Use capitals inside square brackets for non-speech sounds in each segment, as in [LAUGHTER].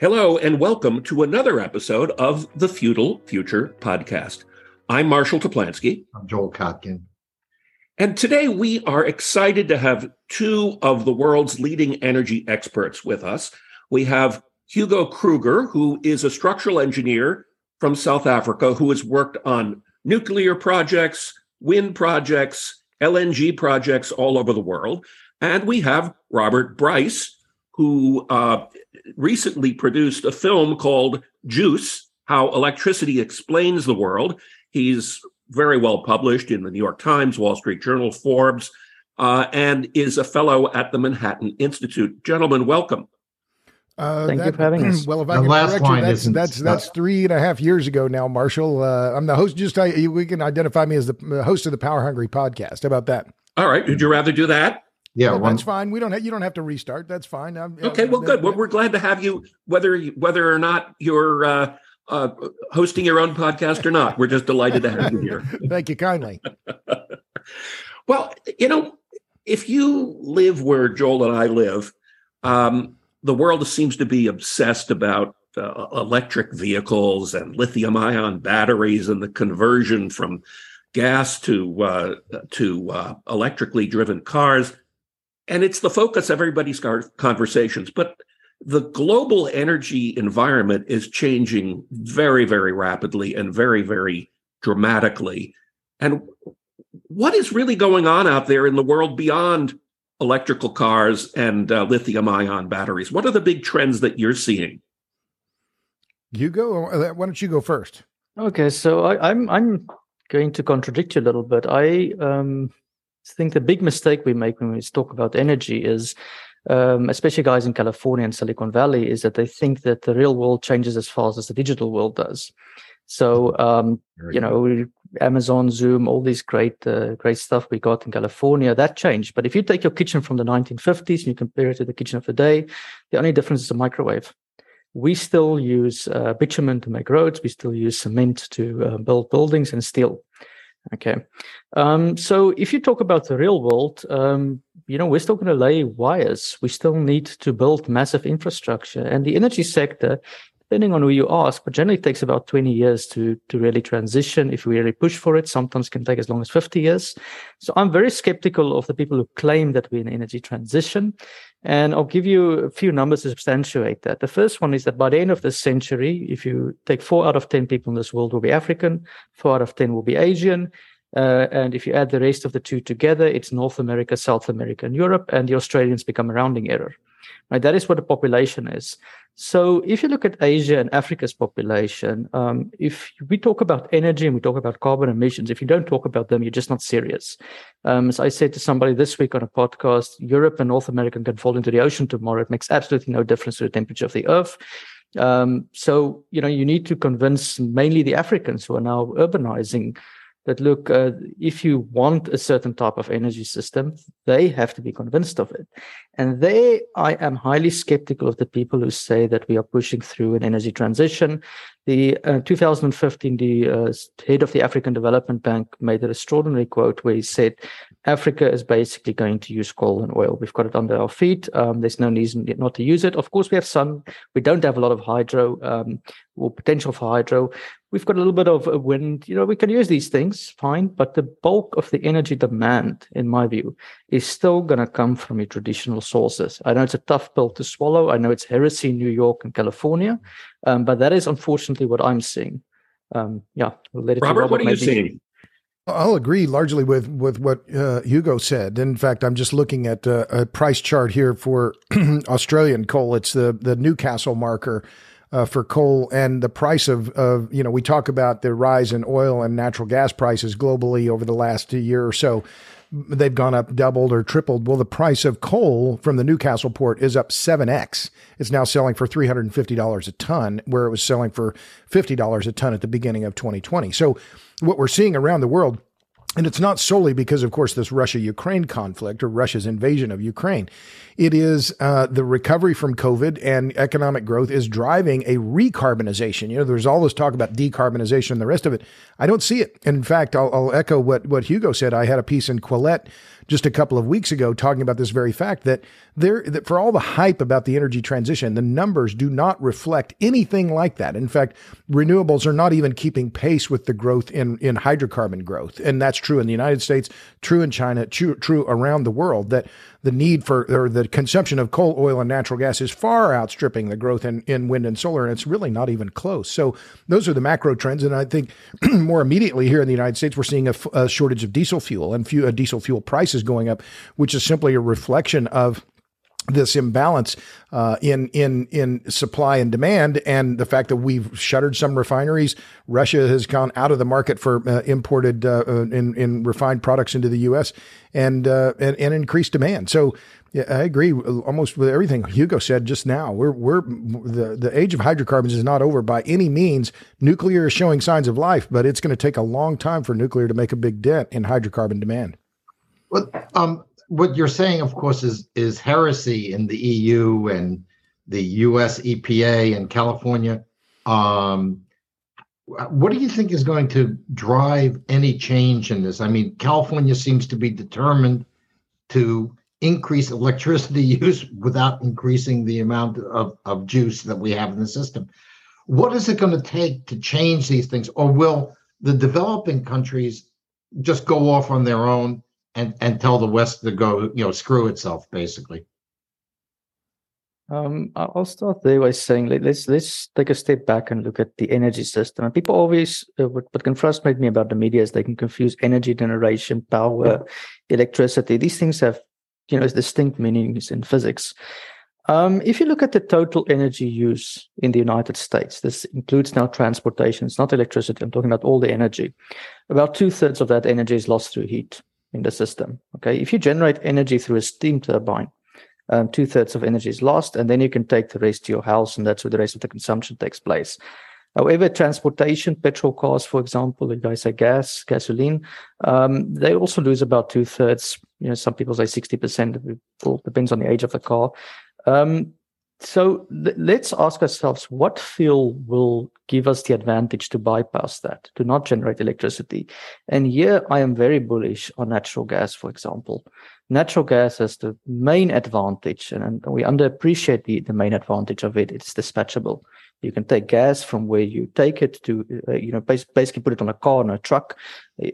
Hello, and welcome to another episode of the Feudal Future Podcast. I'm Marshall Toplansky. I'm Joel Kotkin. And today we are excited to have two of the world's leading energy experts with us. We have Hugo Kruger, who is a structural engineer from South Africa who has worked on nuclear projects, wind projects, LNG projects all over the world. And we have Robert Bryce, who uh, recently produced a film called Juice How Electricity Explains the World. He's very well published in the New York Times, Wall Street Journal, Forbes, uh, and is a fellow at the Manhattan Institute. Gentlemen, welcome. Uh, Thank that, you for having us. Well, if I the can last correct you, that's that's that's three and a half years ago now, Marshall. Uh, I'm the host. Just I, we can identify me as the host of the Power Hungry podcast. How about that? All right. Would you rather do that? Yeah, well, that's fine. We don't. Have, you don't have to restart. That's fine. I'm, okay. Well, good. Well, we're glad to have you, whether whether or not you're uh, uh, hosting your own podcast or not. We're just delighted to have you here. [LAUGHS] Thank you kindly. [LAUGHS] well, you know, if you live where Joel and I live, um, the world seems to be obsessed about uh, electric vehicles and lithium ion batteries and the conversion from gas to uh, to uh, electrically driven cars and it's the focus of everybody's conversations. But the global energy environment is changing very, very rapidly and very, very dramatically. And what is really going on out there in the world beyond electrical cars and uh, lithium ion batteries? What are the big trends that you're seeing? You go. Uh, why don't you go first? Okay, so I, I'm I'm going to contradict you a little bit. I um, I think the big mistake we make when we talk about energy is, um, especially guys in California and Silicon Valley, is that they think that the real world changes as fast as the digital world does. So, um, you know, Amazon, Zoom, all these great, uh, great stuff we got in California, that changed. But if you take your kitchen from the 1950s and you compare it to the kitchen of today, the only difference is a microwave. We still use uh, bitumen to make roads. We still use cement to uh, build buildings and steel. Okay. Um, so if you talk about the real world, um, you know, we're still going to lay wires. We still need to build massive infrastructure. And the energy sector depending on who you ask, but generally takes about 20 years to, to really transition. If we really push for it, sometimes can take as long as 50 years. So I'm very skeptical of the people who claim that we're in energy transition. And I'll give you a few numbers to substantiate that. The first one is that by the end of this century, if you take four out of 10 people in this world will be African, four out of 10 will be Asian, uh, and if you add the rest of the two together, it's North America, South America, and Europe, and the Australians become a rounding error. Right? That is what the population is. So if you look at Asia and Africa's population, um, if we talk about energy and we talk about carbon emissions, if you don't talk about them, you're just not serious. Um, as I said to somebody this week on a podcast, Europe and North America can fall into the ocean tomorrow. It makes absolutely no difference to the temperature of the earth. Um, so, you know, you need to convince mainly the Africans who are now urbanizing that look, uh, if you want a certain type of energy system, they have to be convinced of it. And they, I am highly skeptical of the people who say that we are pushing through an energy transition. The uh, 2015, the uh, head of the African Development Bank made an extraordinary quote where he said, Africa is basically going to use coal and oil. We've got it under our feet. Um, there's no reason not to use it. Of course, we have sun. We don't have a lot of hydro um, or potential for hydro. We've got a little bit of wind. You know, we can use these things, fine. But the bulk of the energy demand, in my view, is still going to come from your traditional sources. I know it's a tough pill to swallow. I know it's heresy in New York and California, um, but that is unfortunately what I'm seeing. Um, yeah, we'll Robert, Robert, what are you seeing? I'll agree largely with with what uh, Hugo said. In fact, I'm just looking at uh, a price chart here for [CLEARS THROAT] Australian coal. It's the the Newcastle marker uh, for coal and the price of of you know we talk about the rise in oil and natural gas prices globally over the last year or so. They've gone up doubled or tripled. Well, the price of coal from the Newcastle port is up 7x. It's now selling for $350 a ton, where it was selling for $50 a ton at the beginning of 2020. So, what we're seeing around the world and it's not solely because, of course, this Russia Ukraine conflict or Russia's invasion of Ukraine. It is uh, the recovery from COVID and economic growth is driving a recarbonization. You know, there's all this talk about decarbonization and the rest of it. I don't see it. In fact, I'll, I'll echo what, what Hugo said. I had a piece in Quillette just a couple of weeks ago talking about this very fact that there, that for all the hype about the energy transition, the numbers do not reflect anything like that. In fact, renewables are not even keeping pace with the growth in, in hydrocarbon growth. And that's true in the United States, true in China, true, true around the world that the need for or the consumption of coal, oil, and natural gas is far outstripping the growth in, in wind and solar, and it's really not even close. So those are the macro trends, and I think [CLEARS THROAT] more immediately here in the United States, we're seeing a, shortage of diesel fuel and few, uh, diesel fuel prices going up, which is simply a reflection of this imbalance uh, in in in supply and demand, and the fact that we've shuttered some refineries. Russia has gone out of the market for uh, imported uh, uh in in refined products into the U.S. and uh, and, and increased demand. So. Yeah, I agree almost with everything Hugo said just now. We're we're the the age of hydrocarbons is not over by any means. Nuclear is showing signs of life, but it's going to take a long time for nuclear to make a big dent in hydrocarbon demand. Well, um, what you're saying, of course, is is heresy in the EU and the U.S. EPA and California. Um, what do you think is going to drive any change in this? I mean, California seems to be determined to increase electricity [LAUGHS] use without increasing the amount of, of juice that we have in the system. What is it going to take to change these things? Or will the developing countries just go off on their own and and tell the West to go, you know, screw itself, basically. Um, I'll start there by saying let, us let's take a step back and look at the energy system. And people always uh, what, what can frustrate me about the media is they can confuse energy generation, power, electricity. These things have you know distinct meanings in physics. Um, if you look at the total energy use in the United States, this includes now transportation. It's not electricity. I'm talking about all the energy. About two thirds of that energy is lost through heat in the system. Okay, if you generate energy through a steam turbine, um, two thirds of energy is lost, and then you can take the rest to your house, and that's where the rest of the consumption takes place. However, transportation, petrol cars, for example, you guys say gas, gasoline, um, they also lose about two thirds. You know, some people say sixty percent. It all depends on the age of the car. Um, so th- let's ask ourselves what fuel will give us the advantage to bypass that, to not generate electricity. And here I am very bullish on natural gas, for example. Natural gas has the main advantage, and, we underappreciate the, the main advantage of it. It's dispatchable. You can take gas from where you take it to, uh, you know, basically put it on a car and a truck.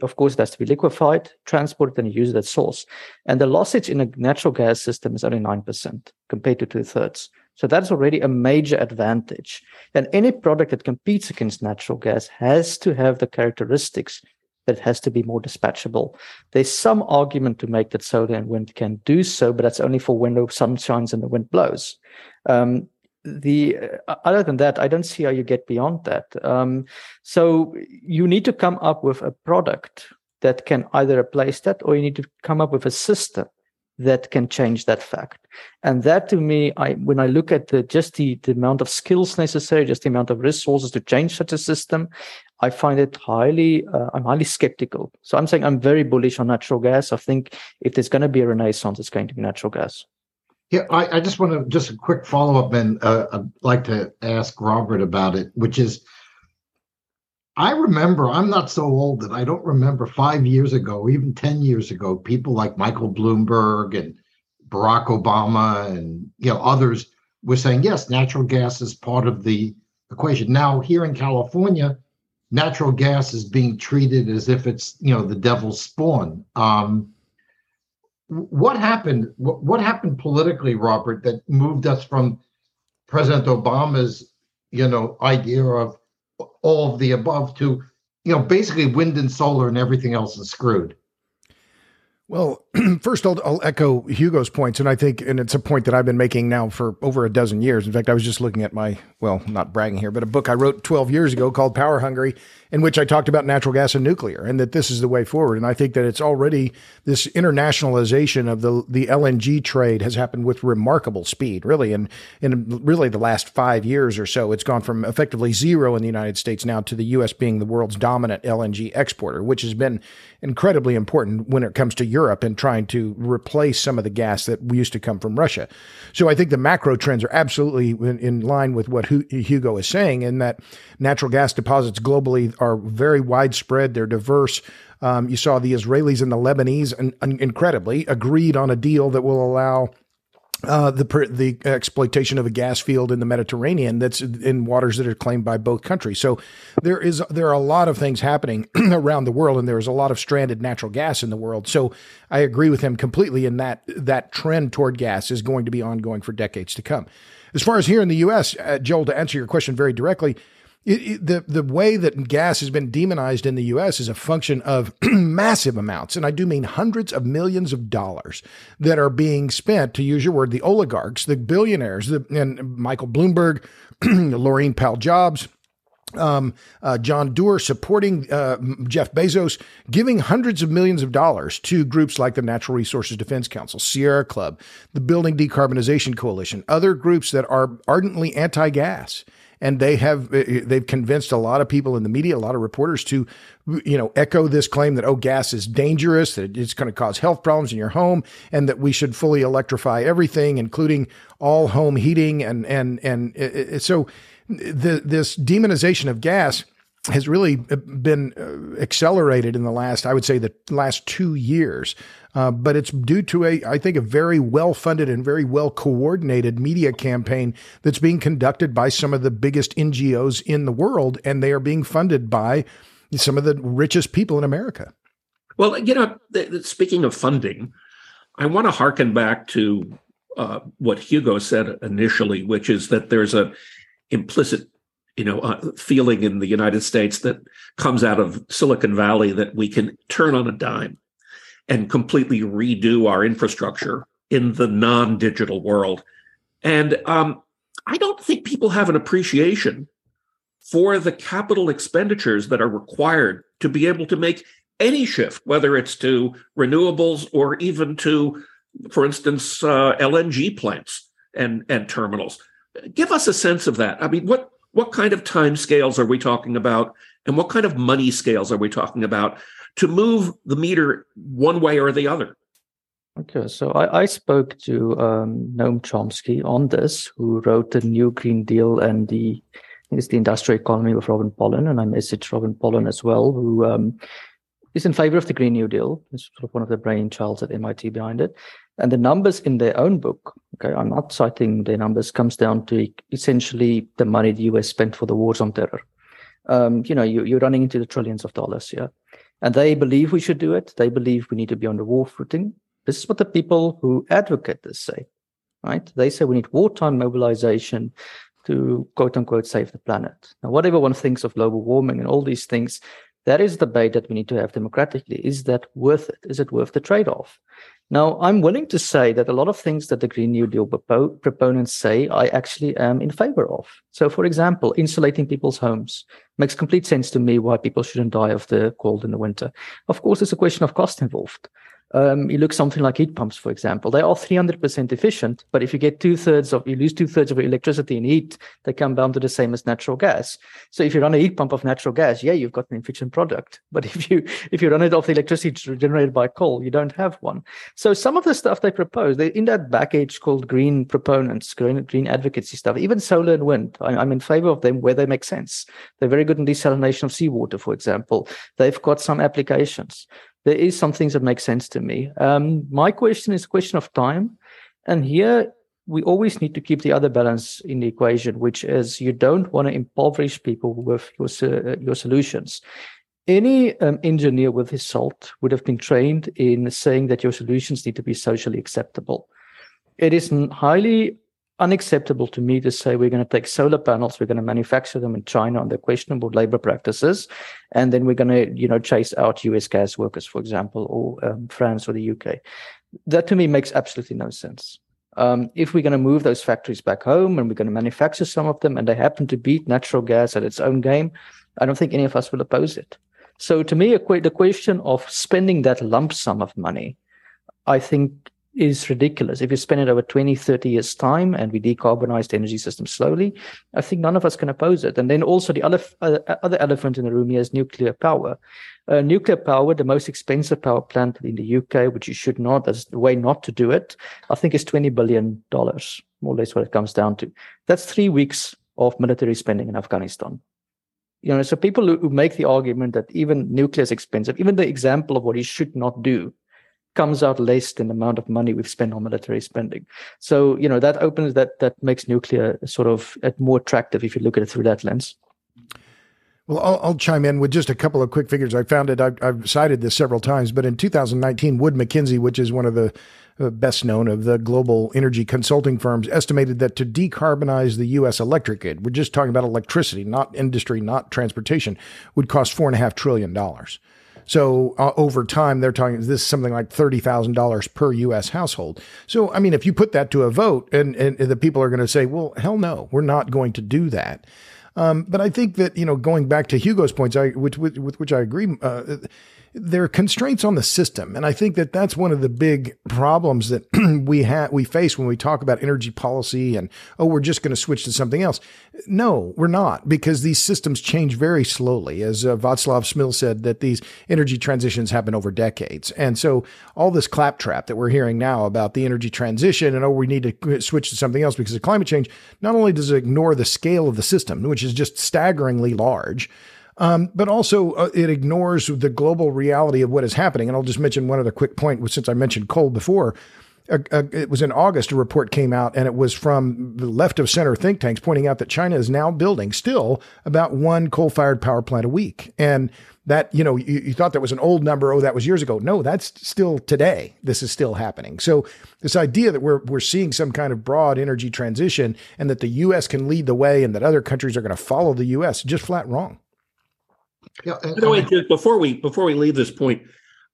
Of course, it has to be liquefied, transported, and used at source. And the lossage in a natural gas system is only 9% compared to two thirds. So that's already a major advantage. And any product that competes against natural gas has to have the characteristics that it has to be more dispatchable. There's some argument to make that solar and wind can do so, but that's only for when the sun shines and the wind blows. Um, the uh, other than that, I don't see how you get beyond that. Um, so you need to come up with a product that can either replace that, or you need to come up with a system that can change that fact. And that to me, I when I look at the just the, the amount of skills necessary, just the amount of resources to change such a system, I find it highly uh, I'm highly skeptical. So I'm saying I'm very bullish on natural gas. I think if there's going to be a renaissance, it's going to be natural gas. Yeah, I, I just want to just a quick follow up, and uh, I'd like to ask Robert about it, which is I remember, I'm not so old that I don't remember five years ago, even 10 years ago, people like Michael Bloomberg and Barack Obama and you know others were saying, yes, natural gas is part of the equation. Now, here in California, natural gas is being treated as if it's you know the devil's spawn. Um, what happened? What, what happened politically, Robert, that moved us from President Obama's you know idea of all of the above to you know basically wind and solar and everything else is screwed well, [CLEARS THROAT] first I'll, I'll, echo Hugo's points, and I think, and it's a point that I've been making now for over a dozen years. In fact, I was just looking at my, well, not bragging here, but a book I wrote 12 years ago called Power Hungry, in which I talked about natural gas and nuclear, and that this is the way forward. And I think that it's already this internationalization of the the LNG trade has happened with remarkable speed, really, and in really the last five years or so, it's gone from effectively zero in the United States now to the U.S. being the world's dominant LNG exporter, which has been incredibly important when it comes to Europe and trying to replace some of the gas that used to come from Russia. So I think the macro trends are absolutely in, in line with what Hugo is saying, in that natural gas deposits globally are very widespread. They're diverse. Um, you saw the Israelis and the Lebanese, and, and incredibly, agreed on a deal that will allow uh, the the exploitation of a gas field in the Mediterranean that's in waters that are claimed by both countries. So there is there are a lot of things happening [CLEARS THROAT] around the world, and there is a lot of stranded natural gas in the world. So I agree with him completely in that that trend toward gas is going to be ongoing for decades to come. As far as here in the U.S., uh, Joel, to answer your question very directly, it, it, the the way that gas has been demonized in the U.S. is a function of [CLEARS THROAT] massive amounts, and I do mean hundreds of millions of dollars that are being spent. To use your word, the oligarchs, the billionaires, the, and Michael Bloomberg, [CLEARS THROAT] Laurene Powell Jobs. Um, uh, John Doerr supporting uh, Jeff Bezos, giving hundreds of millions of dollars to groups like the Natural Resources Defense Council, Sierra Club, the Building Decarbonization Coalition, other groups that are ardently anti gas and they have eh, eh, they've convinced a lot of people in the media, a lot of reporters to you know echo this claim that oh gas is dangerous, that it's going to cause health problems in your home, and that we should fully electrify everything, including all home heating, and and and eh, so the, this demonization of gas has really been accelerated in the last, I would say, the last two years. Uh, but it's due to a, I think, a very well funded and very well coordinated media campaign that's being conducted by some of the biggest NGOs in the world, and they are being funded by some of the richest people in America. Well, you know, th- th- speaking of funding, I want to harken back to uh, what Hugo said initially, which is that there's a implicit you know, uh, feeling in the United States that comes out of Silicon Valley that we can turn on a dime and completely redo our infrastructure in the non-digital world. And um, I don't think people have an appreciation for the capital expenditures that are required to be able to make any shift, whether it's to renewables or even to, for instance, uh, LNG plants and and terminals. Give us a sense of that. I mean, what what kind of time scales are we talking about, and what kind of money scales are we talking about to move the meter one way or the other. Okay, so I, I spoke to um, Noam Chomsky on this, who wrote the New Green Deal and the it's the industrial economy with Robin Pollin, and I messaged Robin Pollin as well, who um, is in favor of the Green New Deal. It's sort of one of the brainchilds at MIT behind it. And the numbers in their own book, okay, I'm not citing their numbers, comes down to essentially the money the US spent for the wars on terror. Um, you know, you, you're running into the trillions of dollars, yeah. And they believe we should do it. They believe we need to be on the war footing. This is what the people who advocate this say, right? They say we need wartime mobilization to quote unquote save the planet. Now, whatever one thinks of global warming and all these things, that is the debate that we need to have democratically. Is that worth it? Is it worth the trade off? Now, I'm willing to say that a lot of things that the Green New Deal proponents say, I actually am in favor of. So, for example, insulating people's homes makes complete sense to me why people shouldn't die of the cold in the winter. Of course, there's a question of cost involved. Um, you look something like heat pumps, for example. They are 300% efficient, but if you get two thirds of, you lose two thirds of your electricity in heat, they come down to the same as natural gas. So if you run a heat pump of natural gas, yeah, you've got an efficient product. [LAUGHS] But if you if you run it off the electricity generated by coal, you don't have one. So some of the stuff they propose, they in that package called green proponents, green green advocacy stuff, even solar and wind. I, I'm in favor of them where they make sense. They're very good in desalination of seawater, for example. They've got some applications there is some things that make sense to me. Um, my question is a question of time. And here we always need to keep the other balance in the equation, which is you don't want to impoverish people with your, uh, your solutions. Any um, engineer with his salt would have been trained in saying that your solutions need to be socially acceptable. It is highly unacceptable to me to say we're going to take solar panels, we're going to manufacture them in China under questionable labor practices, and then we're going to, you know, chase out US gas workers, for example, or um, France or the UK. That to me makes absolutely no sense. Um, if we're going to move those factories back home and we're going to manufacture some of them and they happen to beat natural gas at its own game, I don't think any of us will oppose it. So to me, the question of spending that lump sum of money, I think is ridiculous. If you spend it over 20, 30 years' time and we decarbonize the energy system slowly, I think none of us can oppose it. And then also the other, uh, other elephant in the room here is nuclear power. Uh, nuclear power, the most expensive power plant in the UK, which you should not, that's the way not to do it, I think is $20 billion, more or less what it comes down to. That's three weeks of military spending in Afghanistan. You know, so people who make the argument that even nuclear is expensive, even the example of what you should not do comes out less than the amount of money we've spent on military spending. So, you know, that opens that that makes nuclear sort of more attractive if you look at it through that lens. Well, I'll, I'll, chime in with just a couple of quick figures. I found it. I've, I've, cited this several times, but in 2019, Wood Mackenzie, which is one of the uh, best known of the global energy consulting firms, estimated that to decarbonize the U.S. electric grid, we're just talking about electricity, not industry, not transportation, would cost four and a half trillion dollars. So uh, over time, they're talking this is something like thirty thousand dollars per U.S. household. So I mean, if you put that to a vote, and and the people are going to say, well, hell no, we're not going to do that. Um, but I think that you know, going back to Hugo's points, I which with, with which I agree. Uh, there are constraints on the system. And I think that that's one of the big problems that [CLEARS THROAT] we have, we face when we talk about energy policy and, oh, we're just going to switch to something else. No, we're not because these systems change very slowly. As uh, Václav Smil said, that these energy transitions happen over decades. And so all this claptrap that we're hearing now about the energy transition and, oh, we need to switch to something else because of climate change, not only does it ignore the scale of the system, which is just staggeringly large, um, but also, uh, it ignores the global reality of what is happening. And I'll just mention one other quick point, since I mentioned coal before. Uh, uh, it was in August, a report came out, and it was from the left of center think tanks pointing out that China is now building still about one coal fired power plant a week. And that, you know, you, you, thought that was an old number. Oh, that was years ago. No, that's still today. This is still happening. So this idea that we're, we're seeing some kind of broad energy transition and that the U.S. can lead the way and that other countries are going to follow the U.S. just flat wrong. Yeah. By the way, just before we before we leave this point,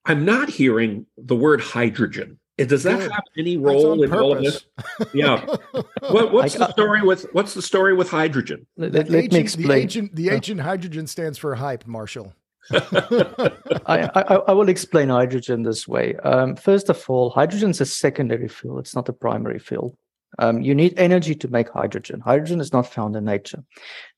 I'm not hearing the word hydrogen. Does that Good. have any role in purpose. all of this? [LAUGHS] Yeah. [LAUGHS] what, what's the story with what's the story with hydrogen? Let, let, let me explain. The agent, the ancient hydrogen stands for hype, Marshall. [LAUGHS] I, I, I, will explain hydrogen this way. Um, first of all, hydrogen is a secondary fuel; it's not a primary fuel. Um, you need energy to make hydrogen. Hydrogen is not found in nature.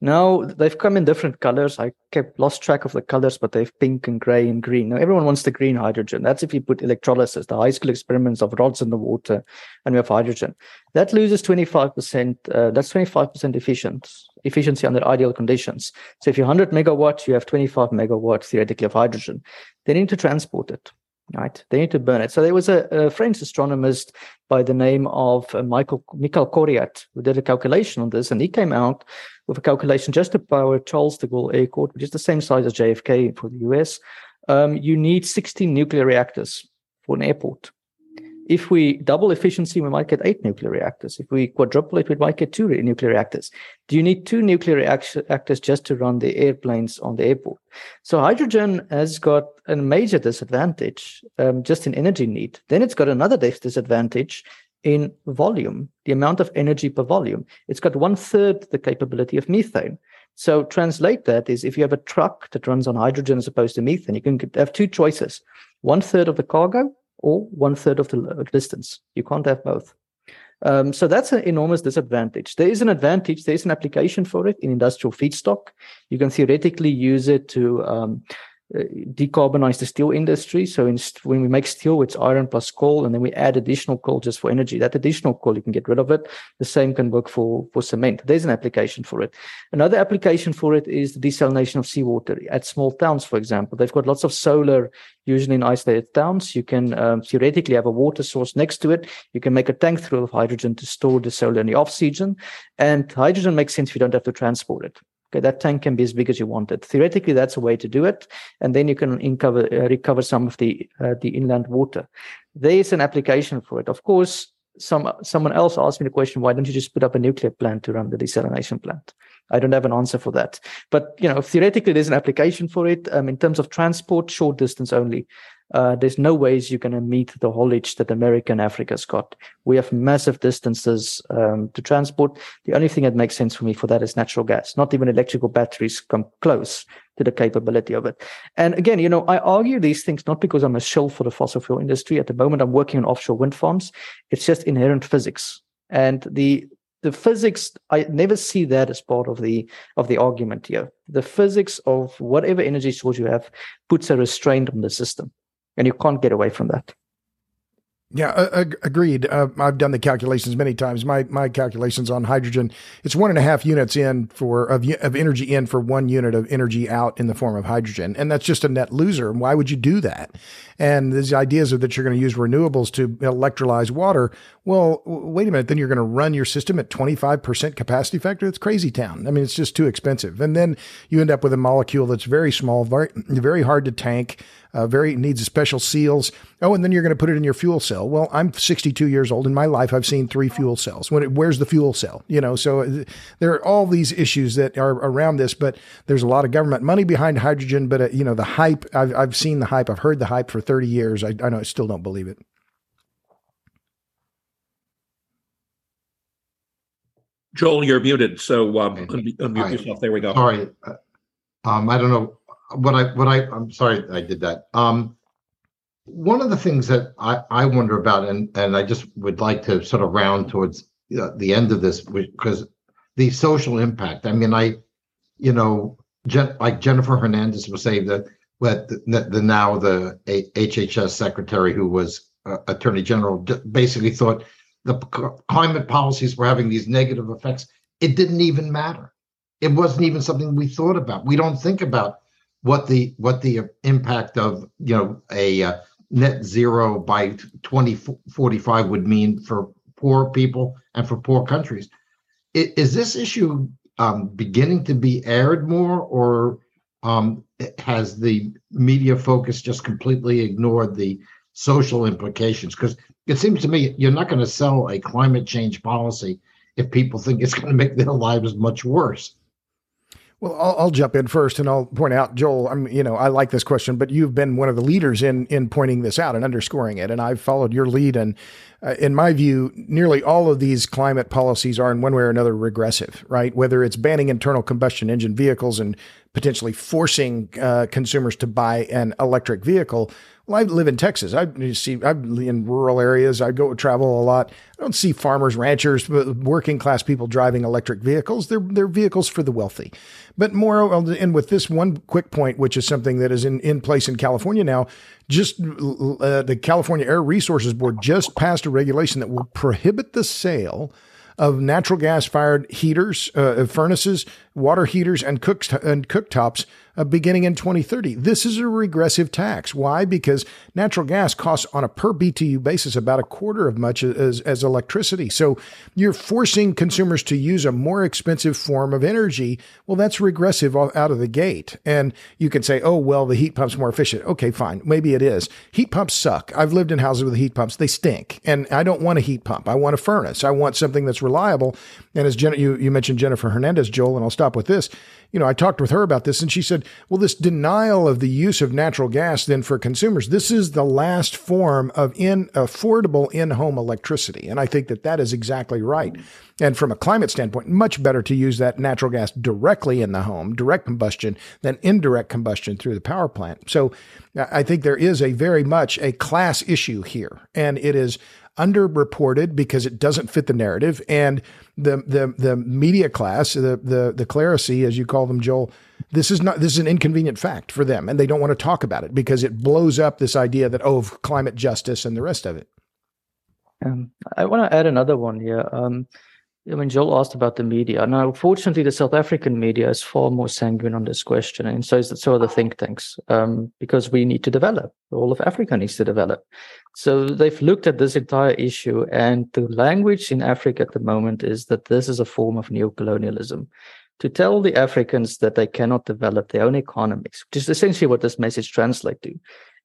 Now they've come in different colors. I kept lost track of the colors, but they've pink and gray and green. Now everyone wants the green hydrogen. That's if you put electrolysis, the high school experiments of rods in the water, and we have hydrogen. That loses 25%. Uh, that's 25% efficient efficiency under ideal conditions. So if you're 100 megawatts, you have 25 megawatts theoretically of hydrogen. They need to transport it right? They need to burn it. So there was a, a French astronomist by the name of uh, Michael Michael Coriat who did a calculation on this, and he came out with a calculation just to power Charles de Gaulle Airport, which is the same size as JFK for the US. Um, you need 16 nuclear reactors for an airport. If we double efficiency, we might get eight nuclear reactors. If we quadruple it, we might get two nuclear reactors. Do you need two nuclear reactors just to run the airplanes on the airport? So hydrogen has got a major disadvantage um, just in energy need. Then it's got another disadvantage in volume, the amount of energy per volume. It's got one third the capability of methane. So translate that is if you have a truck that runs on hydrogen as opposed to methane, you can have two choices: one third of the cargo or one third of the distance. You can't have both. Um, so that's an enormous disadvantage. There is an advantage. There is an application for it in industrial feedstock. You can theoretically use it to um, uh, decarbonize the steel industry. So in, when we make steel, it's iron plus coal, and then we add additional coal just for energy. That additional coal, you can get rid of it. The same can work for, for cement. There's an application for it. Another application for it is the desalination of seawater at small towns, for example. They've got lots of solar, usually in isolated towns. You can um, theoretically have a water source next to it. You can make a tank full of hydrogen to store the solar in the off season. And hydrogen makes sense if you don't have to transport it. Okay, that tank can be as big as you want it. Theoretically, that's a way to do it, and then you can uh, recover some of the uh, the inland water. There is an application for it. Of course, some someone else asked me the question, why don't you just put up a nuclear plant to run the desalination plant? I don't have an answer for that. But you know, theoretically, there's an application for it. Um, in terms of transport, short distance only uh, there's no ways you're going to meet the haulage that America and Africa's got. We have massive distances um, to transport. The only thing that makes sense for me for that is natural gas. Not even electrical batteries come close to the capability of it. And again, you know, I argue these things not because I'm a shill for the fossil fuel industry. At the moment, I'm working on offshore wind farms. It's just inherent physics. And the the physics, I never see that as part of the of the argument here. The physics of whatever energy source you have puts a restraint on the system. And you can't get away from that. Yeah, uh, agreed. Uh, I've done the calculations many times. My my calculations on hydrogen, it's one and a half units in for of, of energy in for one unit of energy out in the form of hydrogen, and that's just a net loser. Why would you do that? And these ideas of that you're going to use renewables to electrolyze water. Well, wait a minute. Then you're going to run your system at 25% capacity factor. It's crazy town. I mean, it's just too expensive. And then you end up with a molecule that's very small, very very hard to tank uh, very needs special seals. Oh, and then you're going to put it in your fuel cell. Well, I'm 62 years old. In my life, I've seen three fuel cells. When it, where's the fuel cell? You know, so uh, there are all these issues that are around this. But there's a lot of government money behind hydrogen. But uh, you know, the hype. I've I've seen the hype. I've heard the hype for 30 years. I I, know, I still don't believe it. Joel, you're muted. So um, unmute, unmute yourself. There we go. Sorry. Uh, um, I don't know what I what I I'm sorry I did that. Um, one of the things that I I wonder about, and and I just would like to sort of round towards uh, the end of this because the social impact. I mean, I, you know, like Jennifer Hernandez was saying that that the, the, now the HHS secretary who was uh, attorney general basically thought the climate policies were having these negative effects. It didn't even matter. It wasn't even something we thought about. We don't think about what the what the impact of you know a uh, net zero by 2045 would mean for poor people and for poor countries. Is this issue um, beginning to be aired more, or um, has the media focus just completely ignored the social implications? Because it seems to me you're not going to sell a climate change policy if people think it's going to make their lives much worse. Well, I'll, I'll, jump in first, and I'll point out, Joel. I'm, you know, I like this question, but you've been one of the leaders in in pointing this out and underscoring it, and I've followed your lead. And uh, in my view, nearly all of these climate policies are, in one way or another, regressive. Right? Whether it's banning internal combustion engine vehicles and potentially forcing uh, consumers to buy an electric vehicle, well, I live in Texas. I see I'm in rural areas. I go travel a lot. I don't see farmers, ranchers, working class people driving electric vehicles. They're they're vehicles for the wealthy. But more, and with this one quick point, which is something that is in, in place in California now, just uh, the California Air Resources Board just passed a regulation that will prohibit the sale of natural gas fired heaters, uh, furnaces, water heaters, and cook and cooktops uh, beginning in 2030. This is a regressive tax. Why? Because natural gas costs on a per BTU basis about a quarter of much as, as electricity. So you're forcing consumers to use a more expensive form of energy. Well, that's regressive out of the gate. And you can say, oh, well, the heat pump's more efficient. Okay, fine. Maybe it is. Heat pumps suck. I've lived in houses with heat pumps. They stink. And I don't want a heat pump. I want a furnace. I want something that's reliable. And as Jen- you, you mentioned Jennifer Hernandez, Joel, and I'll stop with this you know, I talked with her about this and she said, well, this denial of the use of natural gas then for consumers, this is the last form of in affordable in-home electricity. And I think that that is exactly right. And from a climate standpoint, much better to use that natural gas directly in the home, direct combustion, than indirect combustion through the power plant. So I think there is a very much a class issue here. And it is underreported because it doesn't fit the narrative. And the the the media class, the the the clerisy, as you call them, Joel, this is not this is an inconvenient fact for them, and they don't want to talk about it because it blows up this idea that oh, climate justice and the rest of it. Um, I want to add another one here. Um, I mean, Joel asked about the media. Now, fortunately, the South African media is far more sanguine on this question, and so is so are the think tanks, um, because we need to develop. All of Africa needs to develop. So they've looked at this entire issue, and the language in Africa at the moment is that this is a form of neocolonialism. To tell the Africans that they cannot develop their own economies, which is essentially what this message translates to.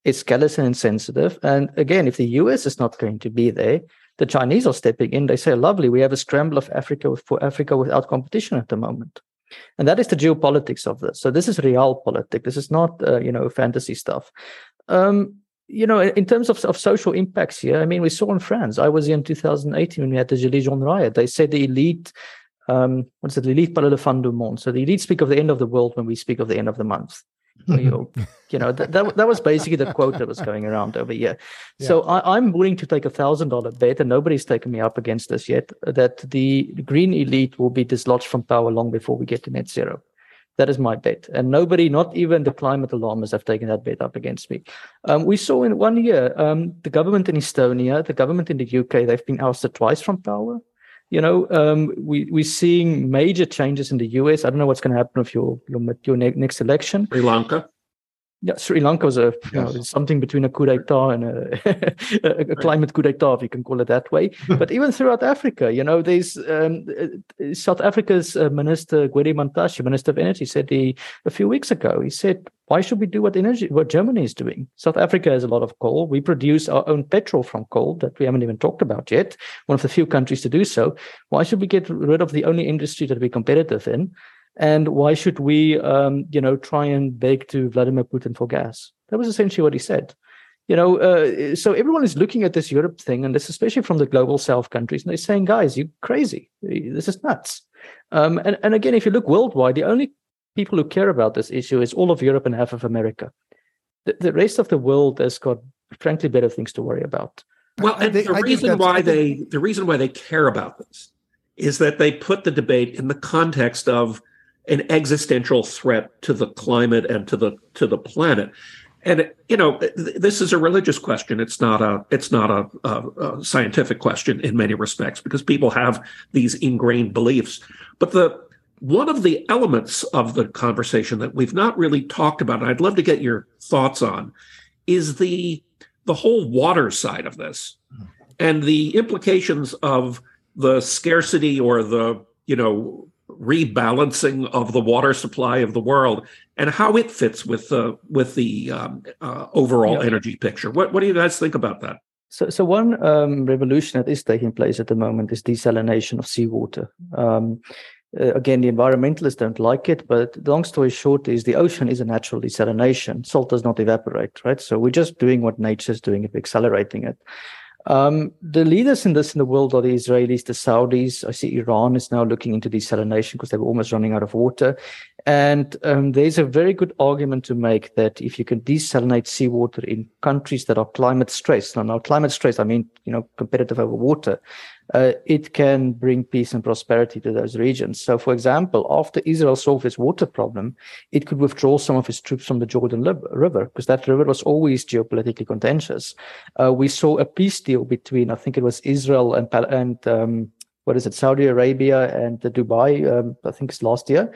It's callous and insensitive. And again, if the US is not going to be there, the Chinese are stepping in. They say, lovely, we have a scramble of Africa for Africa without competition at the moment. And that is the geopolitics of this. So this is real politics. This is not, uh, you know, fantasy stuff. Um, you know, in terms of, of social impacts here, I mean, we saw in France. I was here in 2018 when we had the Gilets Jaunes riot. They said the elite um, what's it? L'élite parle de fin du monde. So the elite speak of the end of the world when we speak of the end of the month. You, you know that, that that was basically the quote that was going around over here. Yeah. So I, am willing to take a thousand dollar bet, and nobody's taken me up against this yet. That the green elite will be dislodged from power long before we get to net zero. That is my bet. And nobody, not even the climate alarmists, have taken that bet up against me. Um, we saw in one year um, the government in Estonia, the government in the UK, they've been ousted twice from power. You know, um, we, we're seeing major changes in the US. I don't know what's going to happen with your, your, your next election. Sri Lanka yeah, Sri Lanka was a yes. know, something between a coup d'état and a, [LAUGHS] a climate coup d'état, if you can call it that way. [LAUGHS] but even throughout Africa, you know, there's um, South Africa's uh, minister Gwede Mantashe, Minister of Energy, said he, a few weeks ago. He said, "Why should we do what energy, what Germany is doing? South Africa has a lot of coal. We produce our own petrol from coal that we haven't even talked about yet. One of the few countries to do so. Why should we get rid of the only industry that we're competitive in?" And why should we, um, you know, try and beg to Vladimir Putin for gas? That was essentially what he said. You know, uh, so everyone is looking at this Europe thing, and this especially from the global South countries, and they're saying, "Guys, you're crazy? This is nuts." Um, and and again, if you look worldwide, the only people who care about this issue is all of Europe and half of America. The, the rest of the world has got, frankly, better things to worry about. Well, and the reason why they the reason why they care about this is that they put the debate in the context of an existential threat to the climate and to the to the planet. And you know, this is a religious question. It's not a it's not a, a, a scientific question in many respects because people have these ingrained beliefs. But the one of the elements of the conversation that we've not really talked about, and I'd love to get your thoughts on, is the the whole water side of this and the implications of the scarcity or the you know rebalancing of the water supply of the world and how it fits with the with the um, uh, overall yeah. energy picture. What what do you guys think about that? So, so one um, revolution that is taking place at the moment is desalination of seawater. Um, uh, again, the environmentalists don't like it, but the long story short is the ocean is a natural desalination. Salt does not evaporate, right? So we're just doing what nature is doing, accelerating it. Um, the leaders in this in the world are the Israelis, the Saudis. I see Iran is now looking into desalination because they were almost running out of water. And um, there's a very good argument to make that if you can desalinate seawater in countries that are climate stressed, now, now climate stressed, I mean, you know, competitive over water, uh, it can bring peace and prosperity to those regions. So, for example, after Israel solved its water problem, it could withdraw some of its troops from the Jordan River because that river was always geopolitically contentious. Uh, we saw a peace deal between, I think it was Israel and, and um, what is it, Saudi Arabia and Dubai, um, I think it's last year.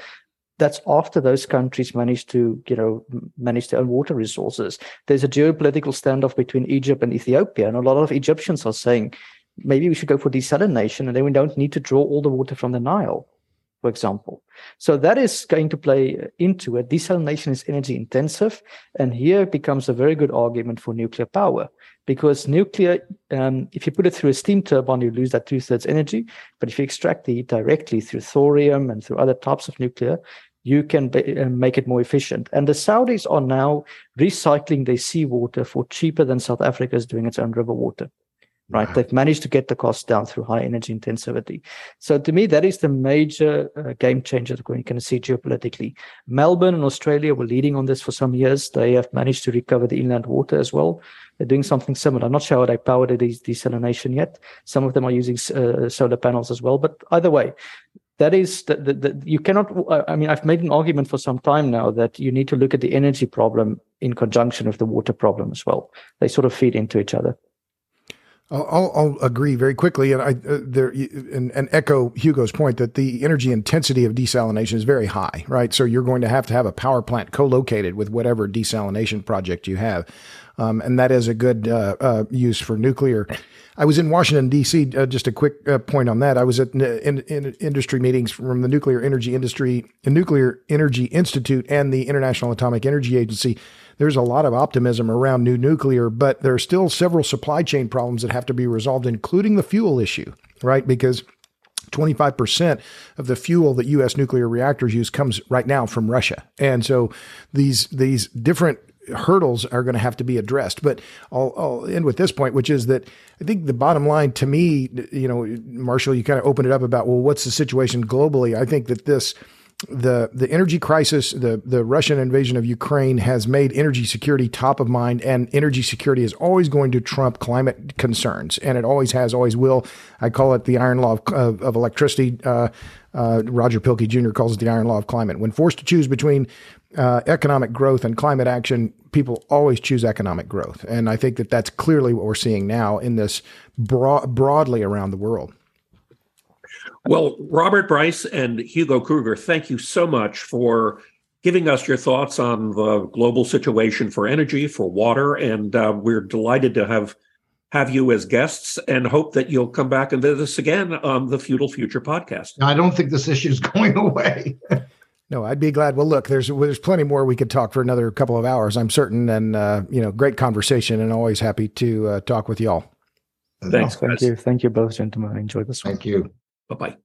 That's after those countries managed to, you know, manage their own water resources. There's a geopolitical standoff between Egypt and Ethiopia, and a lot of Egyptians are saying, maybe we should go for desalination and then we don't need to draw all the water from the Nile, for example. So that is going to play into it. Desalination is energy intensive. And here becomes a very good argument for nuclear power because nuclear, um, if you put it through a steam turbine, you lose that two thirds energy. But if you extract the heat directly through thorium and through other types of nuclear, you can be, uh, make it more efficient. And the Saudis are now recycling their seawater for cheaper than South Africa is doing its own river water right? Wow. They've managed to get the cost down through high energy intensity. So to me, that is the major uh, game changer that we're going to see geopolitically. Melbourne and Australia were leading on this for some years. They have managed to recover the inland water as well. They're doing something similar. I'm not sure how they powered the desalination yet. Some of them are using uh, solar panels as well. But either way, that is that the, the, you cannot i mean i've made an argument for some time now that you need to look at the energy problem in conjunction with the water problem as well. They sort of feed into each other. I'll, I'll, agree very quickly, and I uh, there and, and, echo Hugo's point that the energy intensity of desalination is very high, right? So you're going to have to have a power plant co-located with whatever desalination project you have, um, and that is a good uh, uh, use for nuclear. I was in Washington D.C. Uh, just a quick uh, point on that. I was at in, in industry meetings from the Nuclear Energy Industry, the Nuclear Energy Institute, and the International Atomic Energy Agency there's a lot of optimism around new nuclear, but there are still several supply chain problems that have to be resolved, including the fuel issue, right? Because 25% of the fuel that U.S. nuclear reactors use comes right now from Russia. And so these, these different hurdles are going to have to be addressed. But I'll, I'll end with this point, which is that I think the bottom line to me, you know, Marshall, you kind of opened it up about well, what's the situation globally? I think that this the the energy crisis, the the Russian invasion of Ukraine has made energy security top of mind, and energy security is always going to trump climate concerns, and it always has, always will. I call it the iron law of, of, of electricity. Uh, uh, Roger Pielke Jr. calls it the iron law of climate. When forced to choose between uh, economic growth and climate action, people always choose economic growth, and I think that that's clearly what we're seeing now in this broad, broadly around the world. Well, Robert Bryce and Hugo Kruger, thank you so much for giving us your thoughts on the global situation for energy, for water, and uh, we're delighted to have have you as guests and hope that you'll come back and visit us again on the Feudal Future podcast. I don't think this issue is [LAUGHS] going away. No, I'd be glad. Well, look, there's there's plenty more we could talk for another couple of hours. I'm certain, and uh, you know, great conversation, and always happy to uh, talk with y'all. Thanks. thank guys. you, thank you both, gentlemen. I enjoyed this one. Thank you. Bye bye.